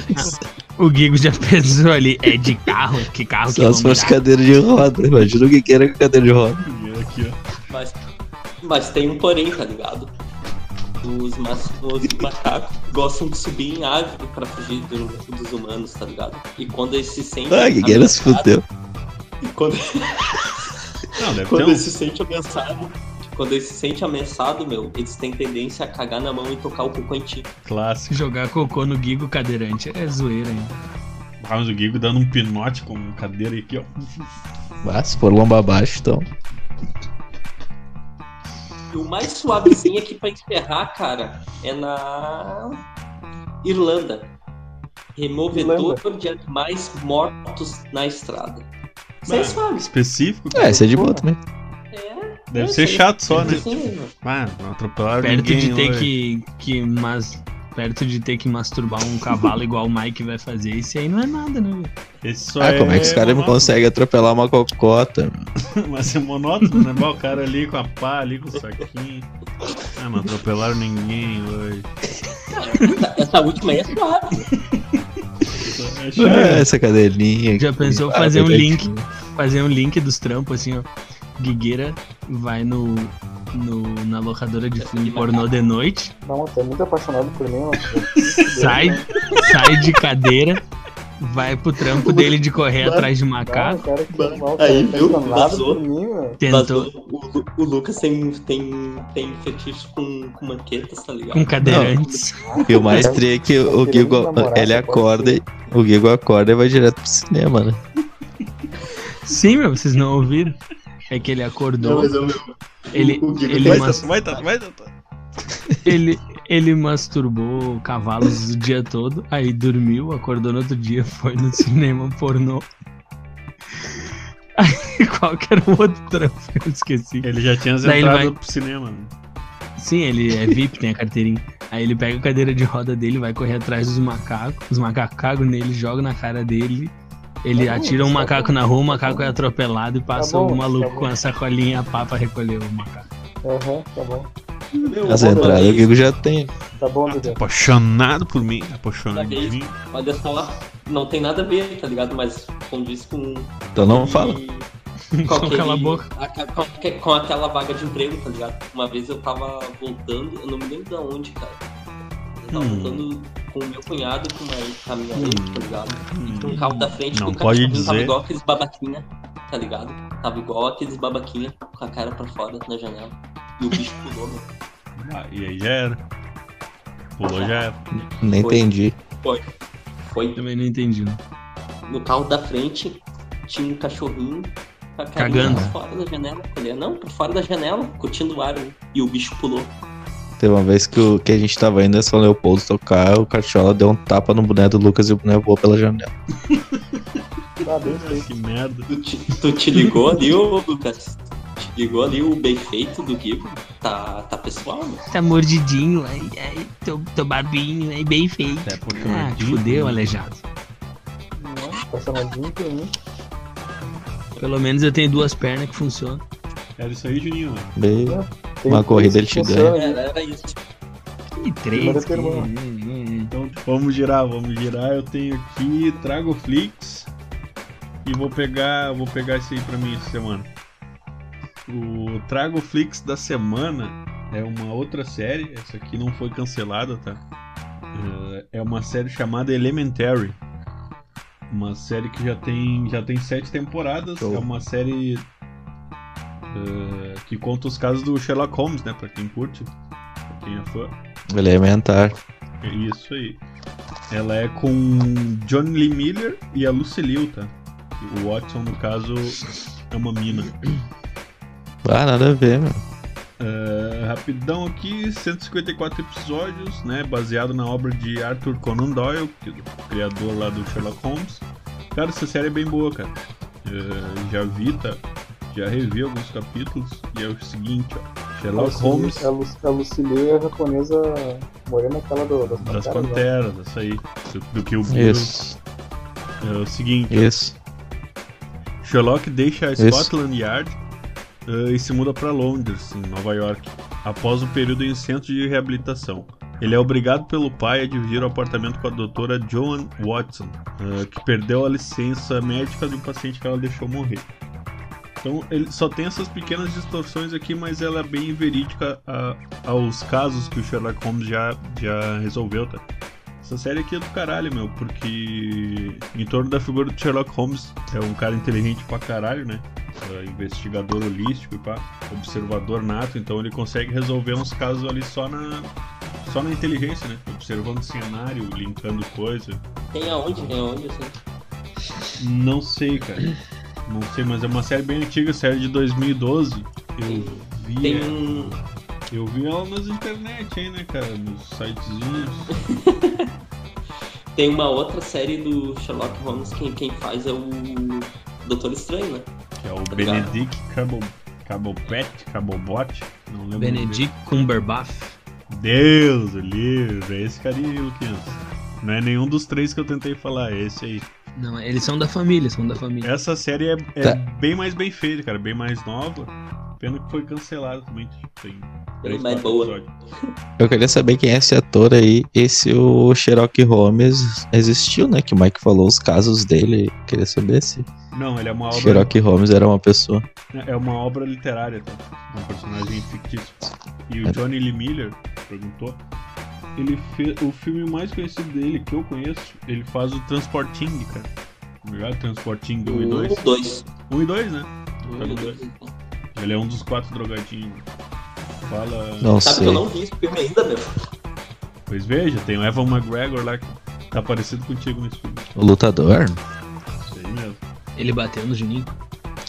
O Gigo já pensou ali, é de carro? Que carro que Só se fosse dar? cadeira de roda. Imagina o Guigueira com cadeira de roda. Aqui, ó. Mas, mas tem um porém, tá ligado? Os, mas, os macacos gostam de subir em árvore pra fugir do- dos humanos, tá ligado? E quando eles se sentem. Ah, Guigueira se fudeu. Quando, Não, deve (laughs) quando ter eles um... se sentem ameaçados. Quando eles se sentem ameaçados, meu, eles têm tendência a cagar na mão e tocar o cocô em ti. clássico. Jogar cocô no Gigo cadeirante é zoeira ainda. Ah, mas o Gigo dando um pinote com cadeira aqui, ó. Ah, se for lomba abaixo, então. E o mais suavezinho aqui pra encerrar, cara, é na Irlanda. Removedor de animais mortos na estrada. Isso é Ah, suave. Específico, É, esse é de boa também. É, Deve é ser aí. chato só, né? Ah, não atropelaram Perto ninguém de ter hoje. que, que mas perto de ter que masturbar um cavalo igual o Mike vai fazer, isso aí não é nada, né? velho? Esse só Ah, como é que os caras não conseguem atropelar uma cocota? (laughs) Mas é monótono, né? O cara ali com a pá, ali com o saquinho. Ah, não atropelaram ninguém hoje. Essa, última aí é suave. É Ah, chato. essa cadelinha. Já pensou Ah, fazer um link, fazer um link dos trampos assim, ó. Guigueira vai no, no na locadora de filme pornô de noite, Não, tu é muito apaixonado por mim, mano. sai, sai de cadeira, vai pro trampo dele de correr atrás de Não, macaco, cara que Mano, mal, aí, tá viu? Vazou. por mim, mano. Tentou o, o, o Lucas tem, tem, tem fetiche com, com manquetas, tá ligado? com cadeirantes. E o mais tri é que o Gigo, namorar, ele acorda, e- o Gigo acorda e vai direto pro cinema, né? Sim, meu, vocês não ouviram? É que ele acordou, eu, ele, o Guigo ele, Vai, mas- vai, Tato, vai, Tato. ele, ele masturbou cavalos o dia todo, aí dormiu, acordou no outro dia, foi no cinema pornô. Aí, qual que era o outro trampo? Eu esqueci. Ele já tinha Daí ele entrado vai- pro cinema. né? Sim, ele é VIP, tem a carteirinha. Aí ele pega a cadeira de roda dele, vai correr atrás dos macacos, os macacos cagam nele, joga na cara dele. Ele Tá atira um tá macaco bom, na rua, o tá macaco é atropelado e passa bom, o maluco tá bom. com a sacolinha a pá pra recolher o macaco. Aham, tá bom. As entradas o Gigo já tem. Tá bom, Dudu. Apaixonado por mim, apaixonadinho. Olha só, não tem nada a ver, tá ligado? Mas condiz com. Então não fala. Com, (laughs) Então cala a boca. a- com, com aquela vaga de emprego, tá ligado? Uma vez eu tava voltando, eu não me lembro de onde, cara. Eu tava Hum. voltando com o meu cunhado com uma caminhonete, Hum. tá ligado? Hum. Um carro da frente Não do pode cachorrinho tava dizer. igual aqueles babaquinha, tá ligado? Tava igual aqueles babaquinha com a cara pra fora na janela. E o bicho pulou, meu. Ah, e aí já era. Pulou já era. Nem Foi. entendi. Foi Também não entendi. né? no carro da frente, tinha um cachorrinho com a carinha Cagando. por fora da janela. Ele, não, por fora da janela, curtindo o ar. né? E o bicho pulou. Teve uma vez que, o, que a gente tava indo em São Leopoldo tocar, o Carchola deu um tapa no boneco do Lucas e o boneco voou pela janela. Ah. Que merda. Tu te, tu te ligou ali, ô Lucas? Te ligou ali o bem feito do Gibo? Tá, tá pessoal, né? Tá mordidinho, ai, ai, tô, tô babinho, ai, bem feito. Até porque Ah, mordinho, fudeu, né? aleijado. Pra mim. Pelo menos eu tenho duas pernas que funcionam. Era isso aí, Juninho. Bem, Tem Uma corrida ele te que ganha. funciona, Era, era isso. E três. Que- pergunta. hum, hum. Então vamos girar, vamos girar. Eu tenho aqui Trago Flix e vou pegar, vou pegar esse aí pra mim essa semana. O Trago Flix da semana é uma outra série. Essa aqui não foi cancelada, tá? Eh, É uma série chamada Elementary. Uma série que já tem já tem sete temporadas. Show. É uma série eh, que conta os casos do Sherlock Holmes, né? Pra quem curte, pra quem é fã. elementar. É Isso aí. Ela é com John Lee Miller e a Lucy Liu, tá? O Watson, no caso, é uma mina. Ah, nada a ver, meu. É, rapidão aqui, 154 episódios, né? Baseado na obra de Arthur Conan Doyle, que é o criador lá do Sherlock Holmes. Cara, essa série é bem boa, cara. É, já vi, tá? Já revi alguns capítulos e é o seguinte, ó. Sherlock Holmes A, Lu a Lucille é a japonesa morena, aquela do, das das panteras. né? Panteras, essa aí. Do, que o Isso, É o seguinte, isso. Sherlock deixa a Isso. Scotland Yard eh, e se muda para Londres, em Nova York, após um período em centro de reabilitação. Ele é obrigado pelo pai a dividir o apartamento com a doutora Joan Watson, eh, que perdeu a licença médica de um paciente que ela deixou morrer. Então ele só tem essas pequenas distorções aqui, mas ela é bem verídica a- aos casos que o Sherlock Holmes já, já resolveu, tá? Essa série aqui é do caralho, meu, porque em torno da figura do Sherlock Holmes é um cara inteligente pra caralho, né? É investigador holístico e pá, observador nato, então ele consegue resolver uns casos ali só na só na inteligência, né? Observando o cenário, linkando coisa. Tem aonde? Tem aonde, assim? Não sei, cara. Não sei, mas é uma série bem antiga, série de 2012. Eu vi, Tem um. eu vi ela nas internet aí, né, cara? Nos sitezinhos. (laughs) Tem uma outra série do Sherlock Holmes, quem, quem faz é o Doutor Estranho, né? Que é o Tá? Benedict Cabo, Cabopet, Cabobot. Não lembro. Benedict Cumberbatch. Deus, o livro. É esse carinha aí, Luquinhas. Não é nenhum dos três que eu tentei falar, é esse aí. Não, eles são da família, são da família. Essa série é, é Tá. bem mais bem feita, cara. Bem mais nova. Pena que foi cancelada também. tipo, Tem três, boa. Eu queria saber quem é esse ator aí. Esse o Sherlock Holmes existiu, né? Que o Mike falou os casos dele. Queria saber se Não, ele é uma obra. Sherlock Holmes era uma pessoa. É uma obra literária, tá? Um personagem fictício. E o Johnny Lee Miller perguntou. Ele fez o filme mais conhecido dele que eu conheço. Ele faz o Transporting, cara. Tá ligado? Transporting 1 e 2. Um, dois. 1 e 2, né? Um, dois. Ele é um dos quatro drogadinhos. Fala. Não Sabe sei. que eu não vi esse filme ainda, meu? Pois veja, tem o Evan McGregor lá que tá parecido contigo nesse filme. O lutador Isso aí mesmo. Ele bateu no Juninho.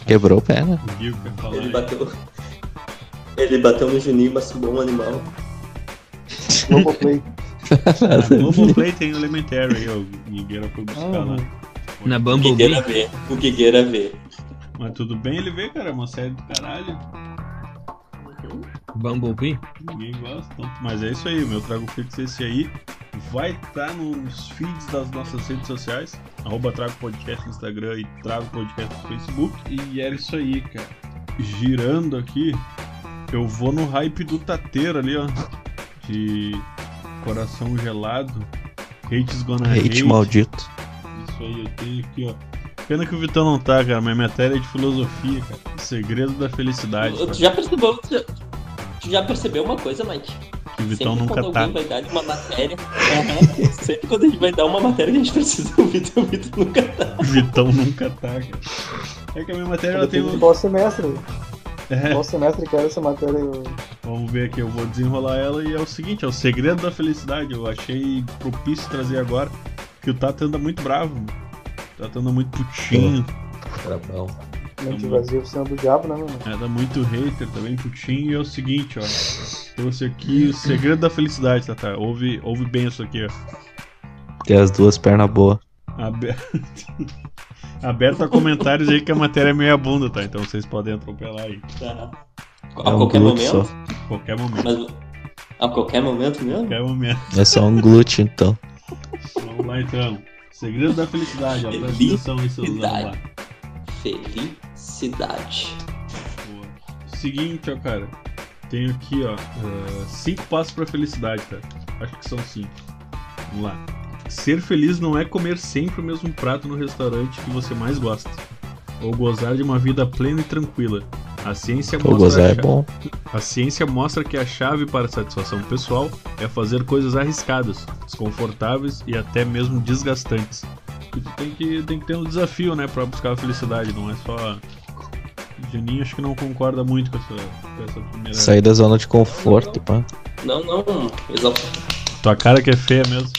quebrou o pé, né? O Gil quer falar. Ele aí. bateu. Ele bateu no Juninho, mas um animal. Globoplay. Na (laughs) Globoplay tem o Elementary aí, ó. O Guigueira foi buscar Ah, lá. Na O Bumblebee. Guigueira vê. O Guigueira vê. Mas tudo bem ele vê, cara. É uma série do caralho. Bumblebee. Ninguém gosta. Então, mas é isso aí, meu Trago Fix esse aí. Vai estar nos feeds das nossas redes sociais. Arroba Trago Podcast no Instagram e Trago Podcast no Facebook. E era isso aí, cara. Girando aqui, eu vou no hype do Tateiro ali, ó. De coração gelado. Hate's gonna hate. Hate maldito. Isso aí, eu tenho aqui, ó. Pena que o Vitão não tá, cara, mas minha matéria é de filosofia, cara. O segredo da felicidade. Tu cara. já percebeu, tu já, tu já percebeu uma coisa, Mike? Que o Vitão sempre nunca quando tá. vai dar uma matéria. (laughs) sempre quando a gente vai dar uma matéria que a gente precisa do Vitor, o Vitor nunca tá. O Vitão nunca tá, cara. É que a minha matéria ela tem um. qual semestre. É, Qual semestre que era essa matéria? eu- Vamos ver aqui, eu vou desenrolar ela e é o seguinte, é o segredo da felicidade. Eu achei propício trazer agora, que o Tato anda muito bravo. mano. O Tato anda muito putinho, Brabão. Mente vazia oficina do diabo, né, mano? anda muito hater também, putinho. E é o seguinte, ó. Trouxe aqui o segredo da felicidade, Tata. Ouve, ouve bem isso aqui, ó. Tem as duas pernas boas. Aberto. (laughs) Aberto a comentários aí que a matéria é meia bunda, tá? Então vocês podem atropelar aí. Tá. É A um qualquer momento. só. A qualquer momento. Mas a qualquer momento mesmo? qualquer momento. É só um glúteo, então. Vamos lá então. Segredo da felicidade, ó. Presta atenção seus. Felicidade. Boa. Seguinte, ó, cara. Tenho aqui, ó. eh, cinco passos pra felicidade, cara. Acho que são cinco. Vamos lá. Ser feliz não é comer sempre o mesmo prato no restaurante que você mais gosta. Ou gozar de uma vida plena e tranquila. A ciência Pô, mostra é. A ciência mostra que a chave para a satisfação pessoal é fazer coisas arriscadas, desconfortáveis e até mesmo desgastantes. E tu tem que, tem que ter um desafio, né, pra buscar a felicidade, não é só. Juninho acho que não concorda muito com essa, com essa primeira. Sair da zona de conforto, pá. Não, não. Exato. Tua cara que é feia mesmo.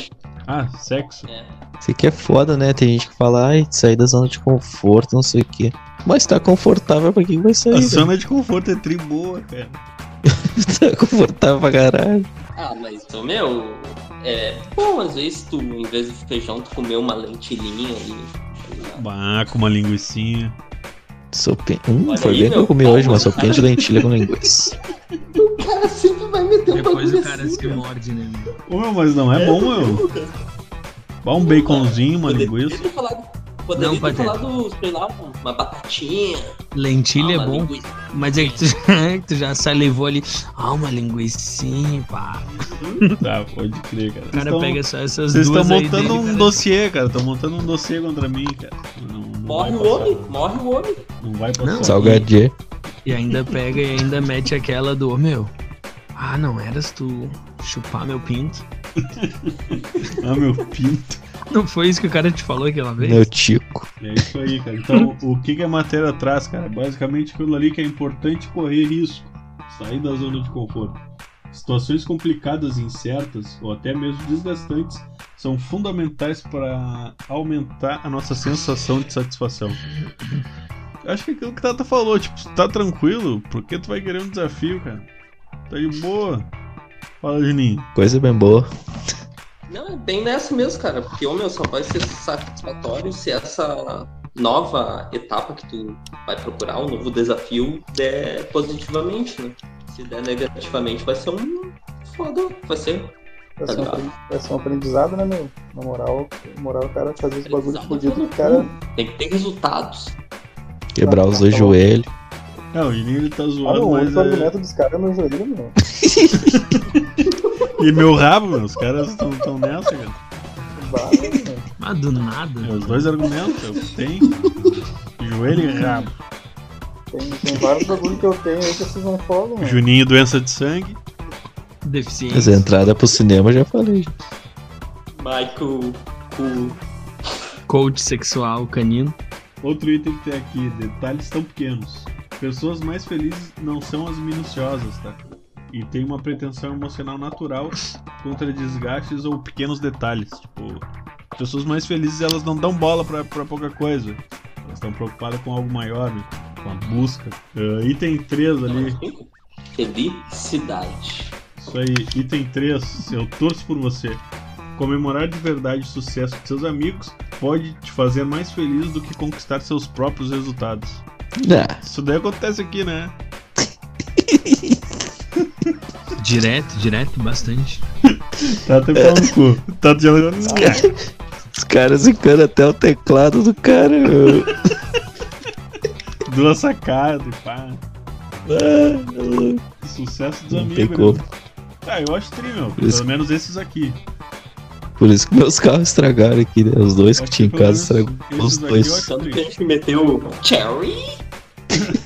Ah, sexo. É. Isso aqui é foda, né? Tem gente que fala, ai, sair da zona de conforto, não sei o quê. Mas tá confortável pra quem vai A sair? velho? zona de conforto é tri boa, cara. (laughs) tá confortável pra caralho. Ah, mas, ô, meu, é bom, às vezes tu, em vez de feijão, tu comer uma lentilhinha ali. Bah, com uma linguicinha. Sopinha. Hum, Olha foi aí, bem que eu comi hoje, uma sopinha de lentilha com (laughs) linguiça. O cara sempre vai meter um Depois bagulho o cara assim, se morde, né? meu? Ô, meu, mas não é bom, meu. Bah, um baconzinho, uma Poderia linguiça. ter falado, poderia Não, ter falado, sei lá, uma batatinha. Lentilha ah, é bom, linguiça. mas é que, tu, (laughs) é que tu já salivou ali. Ah, uma linguicinha, pá. Tá, pode crer, cara. O cara Então- pega só essas Vocês estão duas aí montando dele, um cara. dossiê, cara. Estão montando um dossiê contra mim, cara. Não, não Morre o homem, morre o homem. Não vai passar. Não, Salgadinho. E ainda pega e ainda mete aquela do, "Ô, meu. Ah, não eras tu chupar meu pinto? (laughs) Ah, meu pinto. Não foi isso que o cara te falou aquela vez? Meu tico. É isso aí, cara. Então, o que, que a matéria traz, cara? Basicamente aquilo ali que é importante correr risco. Sair da zona de conforto. Situações complicadas e incertas, ou até mesmo desgastantes, são fundamentais para aumentar a nossa sensação de satisfação. Acho que é aquilo que o Tata falou, tipo, tu tá tranquilo, por que tu vai querer um desafio, cara? Tá de boa. Fala, Juninho. Coisa bem boa. Não, é bem nessa mesmo, cara. Porque, ô meu, só vai ser satisfatório se essa nova etapa que tu vai procurar, um novo desafio, der positivamente, né? Se der negativamente, vai ser um foda. Vai ser. Vai ser, um, Tá vai ser um aprendizado, né, meu? Na moral, na moral, o cara fazer esse bagulho Aprendizado fodido, o cara. Tem que ter resultados. Quebrar os dois joelhos. É, o Juninho ele tá Ah, zoando, não, o mas. único É... argumento dos caras é meu joelho, meu. (laughs) E meu rabo, meu, os caras estão tão nessa, cara. Meu. Ah, do nada. É, os dois argumentos, eu tenho. Joelho e rabo. Tem, tem vários bagulho que eu tenho aí que vocês não falam, mano. Juninho, doença de sangue. Mas Deficiência. a entrada pro cinema eu já falei. Michael, cu. Coach sexual canino. Outro item que tem aqui, detalhes tão pequenos. Pessoas mais felizes não são as minuciosas, tá? E tem uma pretensão emocional natural contra desgastes ou pequenos detalhes. Tipo, pessoas mais felizes elas não dão bola pra, pra pouca coisa. Elas estão preocupadas com algo maior, né? com a busca. Ah, item 3 ali, Felicidade. Isso aí, item 3, eu torço por você. Comemorar de verdade o sucesso de seus amigos pode te fazer mais feliz do que conquistar seus próprios resultados. Ah, Isso daí acontece aqui, né? (laughs) Direto, direto, bastante. (laughs) Tá até falando cu. Tá te jogando. os caras encanam até o teclado do cara, meu. Duas sacadas e pá. Ah, Sucesso dos Não amigos, né? Ah, eu acho tri, meu. Pelo menos esses aqui. Por isso que meus carros estragaram aqui, né? Os dois que tinha em casa estragou os dois. Tanto que a gente meteu Cherry. (laughs)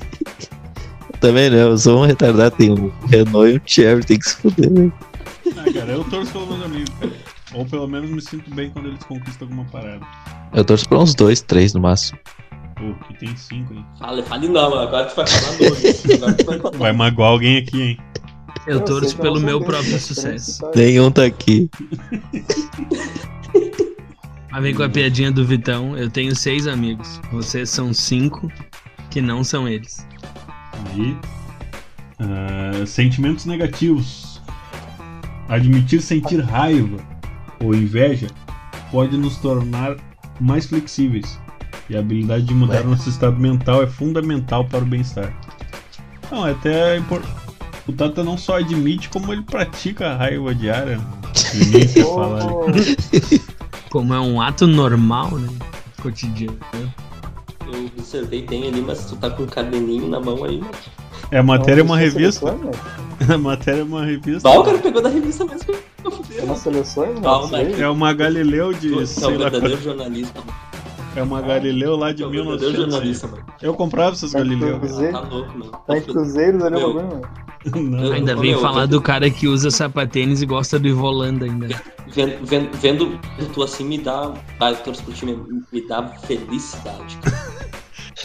Também né? Eu sou um retardado, tem um Renault e um Cherry, tem que se fuder, né? Ah, cara, eu torço pelos meus amigos, cara. Ou pelo menos me sinto bem quando eles conquistam alguma parada. Eu torço pra uns dois, três no máximo. Pô, que tem cinco, hein? Fale, fale não, mano. Agora tu vai falar (laughs) falar. Vai magoar alguém aqui, hein? Eu sei torço eu pelo meu próprio sucesso. Nenhum tá aqui. (laughs) Mas vem com a piadinha do Vitão. Eu tenho seis amigos. Vocês são cinco que não são eles. Aí. ah, sentimentos negativos. Admitir sentir raiva ou inveja pode nos tornar mais flexíveis. E a habilidade de mudar Ué. nosso estado mental é fundamental para o bem-estar. Não, é até impor- o Tata não só admite, como ele pratica a raiva diária. né? Ninguém quer falar ali. (laughs) Como é um ato normal, né? Cotidiano. Eu observei bem ali, mas tu tá com um caderninho na mão aí, mano. É, a matéria é uma não se revista. né? (laughs) A matéria é uma revista. Bah, o cara pegou da revista mesmo. Eu fudeu. É uma seleções, né? Calma. Mike. É uma Galileu de. tu é sei um lá, verdadeiro jornalista, mano. É uma Galileu lá de Tu é um verdadeiro 1900. jornalista, mano. Eu comprava essas Tá Galileu. Cruzeiro. Tá louco, mano. Tá em cruzeiros ali o Meu. bagulho, mano. (laughs) Não. Ainda vem falar do cara que usa sapatênis e gosta do Ivolanda ainda. Vendo, vendo, vendo tu assim me dá. Ah, eu torço pro time, me dá felicidade.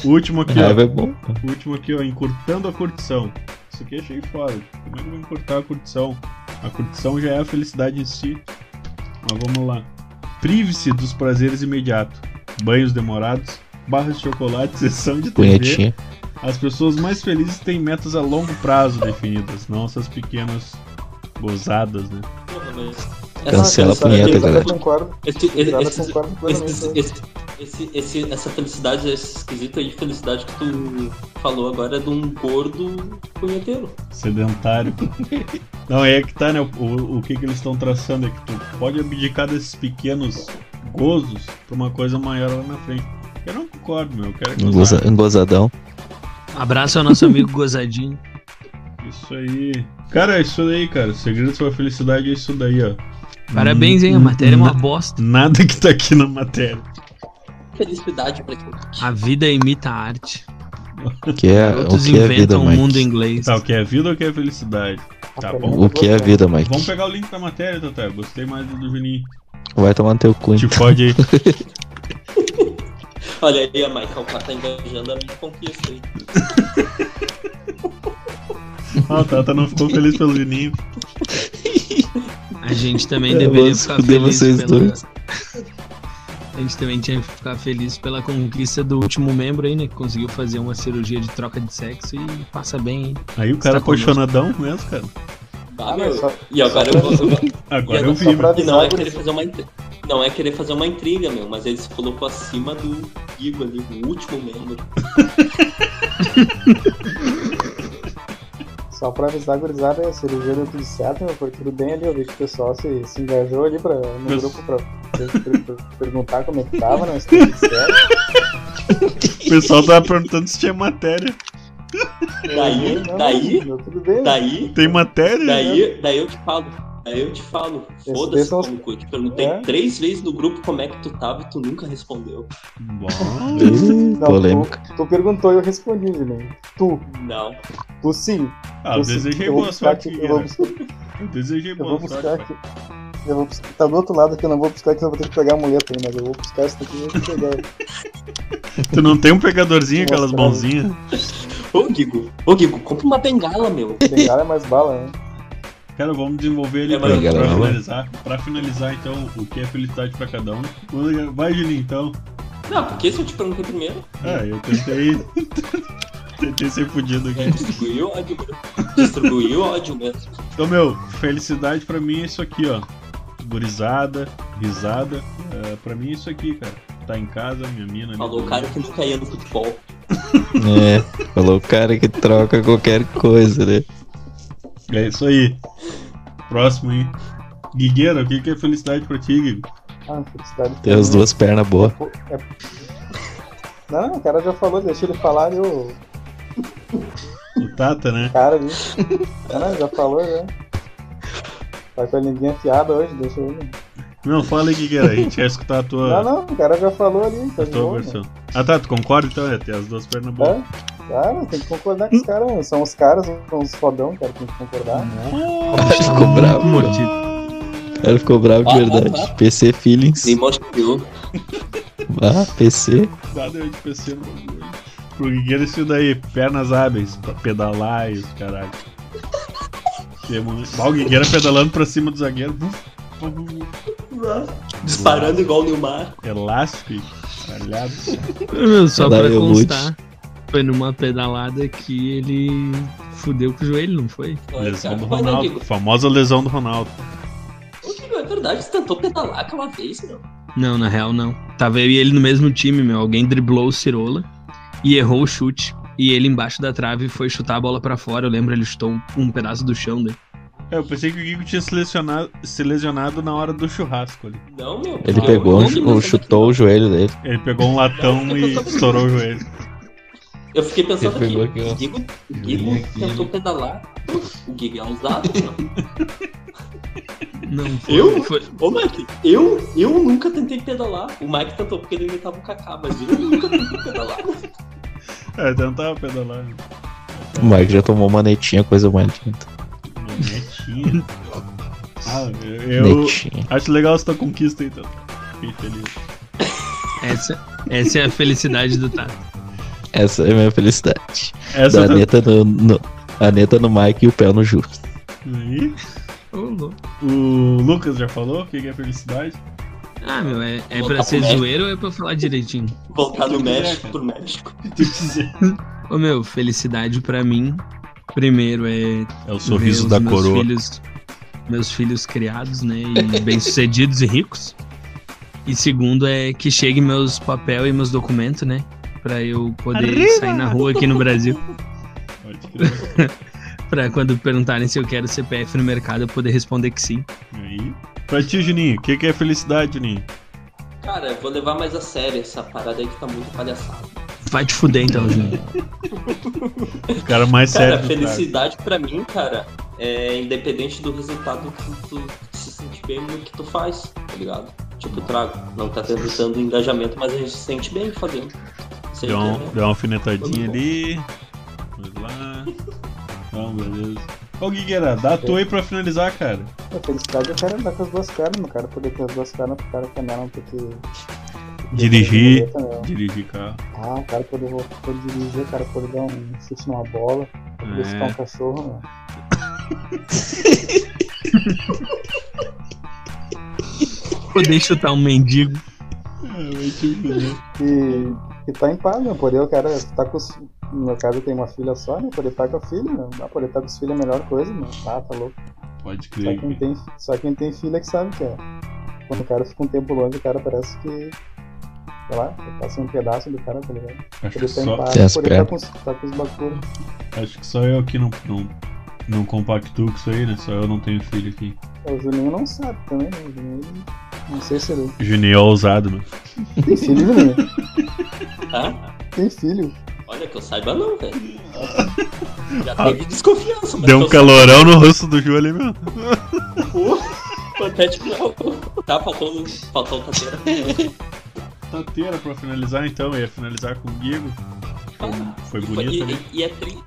O último aqui, ó. Raiva é bom. O último aqui, ó. Encurtando a curtição. Isso aqui achei foda. Como é que eu vou encurtar a curtição? A curtição já é a felicidade em si. Mas vamos lá. Prive-se dos prazeres imediatos. Banhos demorados. Barras de chocolate, sessão de TV. As pessoas mais felizes têm metas a longo prazo definidas, não essas pequenas gozadas, né? Porra, mas. Cancela Essa- a punheta, essa- galera. Essa felicidade, esse esquisito aí de felicidade que tu falou agora é de um gordo punheteiro. Sedentário. Não, é que tá, né? O, o, o que, que eles estão traçando é que tu pode abdicar desses pequenos gozos pra uma coisa maior lá na frente. Eu não concordo, meu. Eu quero gozar. goza, um gozadão. Abraço ao nosso amigo Gozadinho. Isso aí. Cara, é isso aí, cara. O segredo da sua felicidade é isso daí, ó. Parabéns, hein? A matéria é uma bosta. Nada que tá aqui na matéria. Felicidade pra quem. A vida imita a arte. O que é, o que é vida, Mike? mundo inglês. Tá, o que é vida ou o que é felicidade? Tá bom. O que é vida, Mike? Vamos pegar o link da matéria, Tata. Gostei mais do do Juninho. Vai tomar no teu cu. Te então. fode aí. (laughs) Olha aí, a Michael, o cara tá engajando a minha conquista aí. Ah, o Tata não ficou feliz pelo Juninho. A gente também Eu deveria vou ficar feliz vocês pela... dois. A gente também tinha que ficar feliz pela conquista do último membro aí, né? Que conseguiu fazer uma cirurgia de troca de sexo e passa bem, hein? Aí o cara Tá conosco. apaixonadão mesmo, cara. Ah, meu, só, E agora eu (laughs) Agora eu vi. E não é querer fazer uma não é querer fazer uma intriga, meu, mas ele se colocou acima do Gigo ali, o último membro. (laughs) Só pra avisar a gurizada, a cirurgia deu tudo certo, meu, foi tudo bem ali. Eu vi que o pessoal se, se engajou ali pra, no Mas- grupo pra, pra- pra- pra perguntar como é que tava, né? Se tudo certo. O pessoal tava perguntando se tinha matéria. Daí, Não, daí, Deu tudo bem. daí, Tem matéria? daí, daí eu te falo. Daí eu te falo. Foda-se é como que eu te perguntei É. três vezes no grupo como é que tu tava e tu nunca respondeu. Bom. (laughs) Polêmica. Tu, tu perguntou e eu respondi, Juninho. Tu, Não. tu sim. Ah, eu tu desejei eu vou boa buscar sorte, aqui, eu vou Guilherme. buscar, Eu desejei eu boa vou sorte. aqui. Eu vou buscar, tá do outro lado aqui, eu não vou buscar aqui, eu vou ter que pegar a muleta aí, mas eu vou buscar isso daqui e vou pegar. (laughs) Tu não tem um pegadorzinho, aquelas mãozinhas? Ô, Gigo, ô, Gigo, compra uma bengala, meu. Bengala é mais bala, né? Cara, vamos desenvolver ele É, pra, finalizar. Pra finalizar, então, o que é felicidade pra cada um. Vai, Juninho, então. Não, porque se eu te perguntei primeiro, Ah, eu tentei. (laughs) tentei ser fudido aqui. distribuiu ódio. Distribuiu ódio mesmo. Então, meu, felicidade pra mim é isso aqui, ó. Gurizada, risada. É, pra mim é isso aqui, cara. Tá em casa, minha mina. Falou o cara que nunca ia no futebol. É, falou o cara que troca qualquer coisa, né? É isso aí. Próximo, hein? Guigueira, o que que é felicidade pra ti, Guigo? Ah, felicidade. Tem as duas pernas boas. É- Não, o cara já falou, deixa ele falar ali, o O Tata, né? cara ali. Não, não, já falou, já. Tá com a linguinha afiada hoje, deixa ele. Não, fala aí, Guigueira. A gente quer escutar a tua, Não, não, o cara já falou ali, tá a de tua boa, versão. Ah, tá, tu concorda então? É, tem as duas pernas boas. né? É, cara, tem que concordar com os caras, mano. São os caras, são os fodão, cara, tem que concordar. Ele ficou bravo, mano. Mordido. O cara ficou bravo de Ah, verdade. ah, ah. PC Feelings. Nem mostrou. Ah, PC. Nada de PC. Pro Guigueira isso daí, pernas hábeis, pra pedalar e os caralho. Bah, O Guigueira pedalando pra cima do zagueiro. Disparando igual o Nilmar. Elástico e caralhado. Só pra constar, foi numa pedalada que ele fudeu com o joelho, não foi? Lesão do Vai, né, Ronaldo. Famosa lesão do Ronaldo. Ô, Guigo, É verdade, você tentou pedalar aquela vez, meu. Não, na real não. Tava eu e ele no mesmo time, meu. Alguém driblou o Cirola e errou o chute. E ele embaixo da trave foi chutar a bola pra fora. Eu lembro, ele chutou um, um pedaço do chão dele. É, eu pensei que o Guigo tinha se lesionado, se lesionado na hora do churrasco ali. Não, meu. Ele pegou, chu- chutou o joelho dele. Ele pegou um latão e estourou o joelho. Eu fiquei pensando aqui, o Guigo, o Guigo tentou pedalar. O Guigo é ousado, meu. Não, (laughs) foi. Eu? foi- Ô, Mike, eu, eu nunca tentei pedalar. O Mike tentou porque ele imitava o Kaká, mas eu nunca tentei pedalar. É, tentava pedalar. O Mike já tomou uma netinha, coisa mais linda. Netinha. Ah, eu, eu Netinha. acho legal essa tua conquista então. Fiquei feliz. Essa, essa é a felicidade do Tato. Essa é a minha felicidade. Essa Da tá- Aneta no, no, a Aneta no Mike e o pé no Ju. Louco. O Lucas já falou o que é felicidade? Ah, meu, é, é Voltar pra ser zoeiro ou é pra falar direitinho? Voltar do México pro México. (laughs) Se tu quiser. Ô, meu, felicidade pra mim, primeiro é É o sorriso da meus coroa. Filhos, meus filhos criados, né? E (laughs) bem-sucedidos e ricos. E segundo é que chegue meus papel e meus documentos, né? Pra eu poder Arriba! sair na rua aqui no Brasil. Pode crer. (laughs) Pra quando perguntarem se eu quero CPF no mercado, eu poder responder que sim. Aí. Pra ti, Juninho, o que que é felicidade, Juninho? Cara, eu vou levar mais a sério essa parada aí que tá muito palhaçada. Vai te fuder então, Juninho. O cara mais Cara, sério. do felicidade pra mim, cara, é independente do resultado que tu se sentir bem no que tu faz, tá ligado? Tipo, trago, não tá tendo tanto engajamento, mas a gente se sente bem fazendo. Aí Deu, um, é- deu uma alfinetadinha Vamos ali. Vamos lá. Não, beleza. Ô, Guigueira, dá a tua aí pra finalizar, cara. A felicidade é o cara andar com as duas pernas, o cara poder ter as duas pernas pro cara caminhar, não ter que. Dirigir. Também. Dirigir carro. Ah, o cara poder, poder dirigir, o cara poder dar um chute numa bola, poder É. citar um cachorro, meu. Poder chutar um mendigo. E, e tá em paz, meu. Poder o cara tá com os. No meu caso, eu tenho uma filha só, né? Poder estar com a filha, meu. Ah, poder estar com os filhos é a melhor coisa, meu. Ah, tá louco. Pode Só crer. quem, tem, só quem tem filha que sabe que é. Quando o cara fica um tempo longe, o cara parece que. Sei lá, passa um pedaço do cara, tá ligado? Acho Poder que, só, paz, Tem poder pernas. com, tá com os bacuros. acho que só eu que não, não, não compactuo com isso aí, né? Só eu não tenho filho aqui. O Juninho não sabe também, né? O Juninho, não sei se ele. Juninho é ousado, mano. Tem filho, Juninho? Tá? Tem filho. Olha, que eu saiba não, velho. Já teve desconfiança, mas Deu um eu calorão no rosto do Ju ali, meu. Patético não. Tá, faltou, faltou tateira. Tateira pra finalizar, então. Ia finalizar com o Guigo. Ah, Foi e bonito e, ali. e é tri.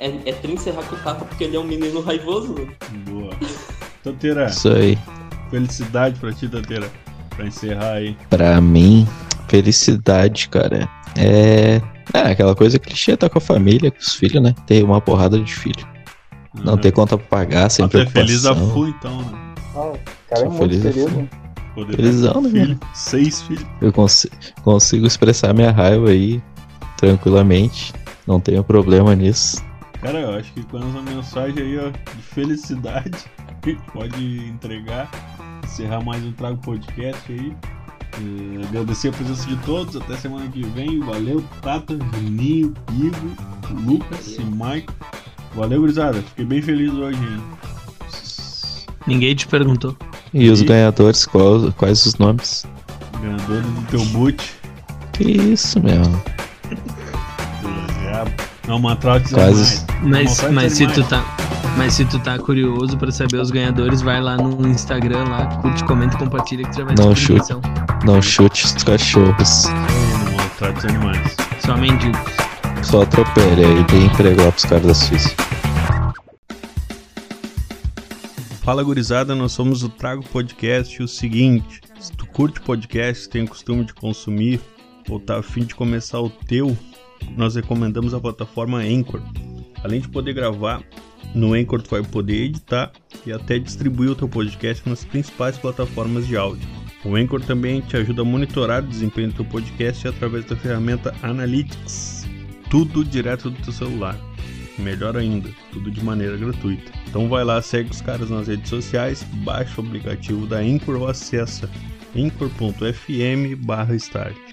É, é tri encerrar com o Tata porque ele é um menino raivoso. né? Boa. Tateira, Isso aí. Felicidade pra ti, Tateira. Pra encerrar aí. Pra mim, felicidade, cara, é. É aquela coisa clichê, tá com a família, com os filhos, né? Ter uma porrada de filho. Não ter conta pra pagar, sem Até feliz a preocupação. full, então, né? Ah, o cara é muito feliz, feliz, né? Poder Felizão, né, filho. Seis filhos. Eu consi- consigo expressar minha raiva aí tranquilamente. Não tenho problema nisso. Cara, eu acho que com essa mensagem aí, ó, de felicidade, a (laughs) gente pode entregar, encerrar mais um Trago Podcast aí. Eh, agradecer a presença de todos, até semana que vem. Valeu, Tata, Juninho, Igor, Lucas e Mike. Valeu, gurizada. Fiquei bem feliz hoje, hein? Ninguém te perguntou. E os E- ganhadores, qual- quais os nomes? Ganhadores do teu boot. Que isso, meu. Não, uma trote Quase. Mas, Não, mas se tu tá. Mas se tu tá curioso pra saber os ganhadores, vai lá no Instagram lá, curte, comenta e compartilha que tu já vai Não chute. Não chute os cachorros. Não maltrate os animais. Só mendigos. Só atropele aí, dê emprego lá pros caras da Suíça. Fala gurizada, nós somos o Trago Podcast. E o seguinte, se tu curte podcast, tem o costume de consumir ou tá afim de começar o teu, nós recomendamos a plataforma Anchor. Além de poder gravar No Anchor tu vai poder editar e até distribuir o teu podcast nas principais plataformas de áudio. O Anchor também te ajuda a monitorar o desempenho do teu podcast através da ferramenta Analytics. Tudo direto do teu celular. Melhor ainda, tudo de maneira gratuita. Então vai lá, segue os caras nas redes sociais, baixa o aplicativo da Anchor ou acessa anchor.fm start.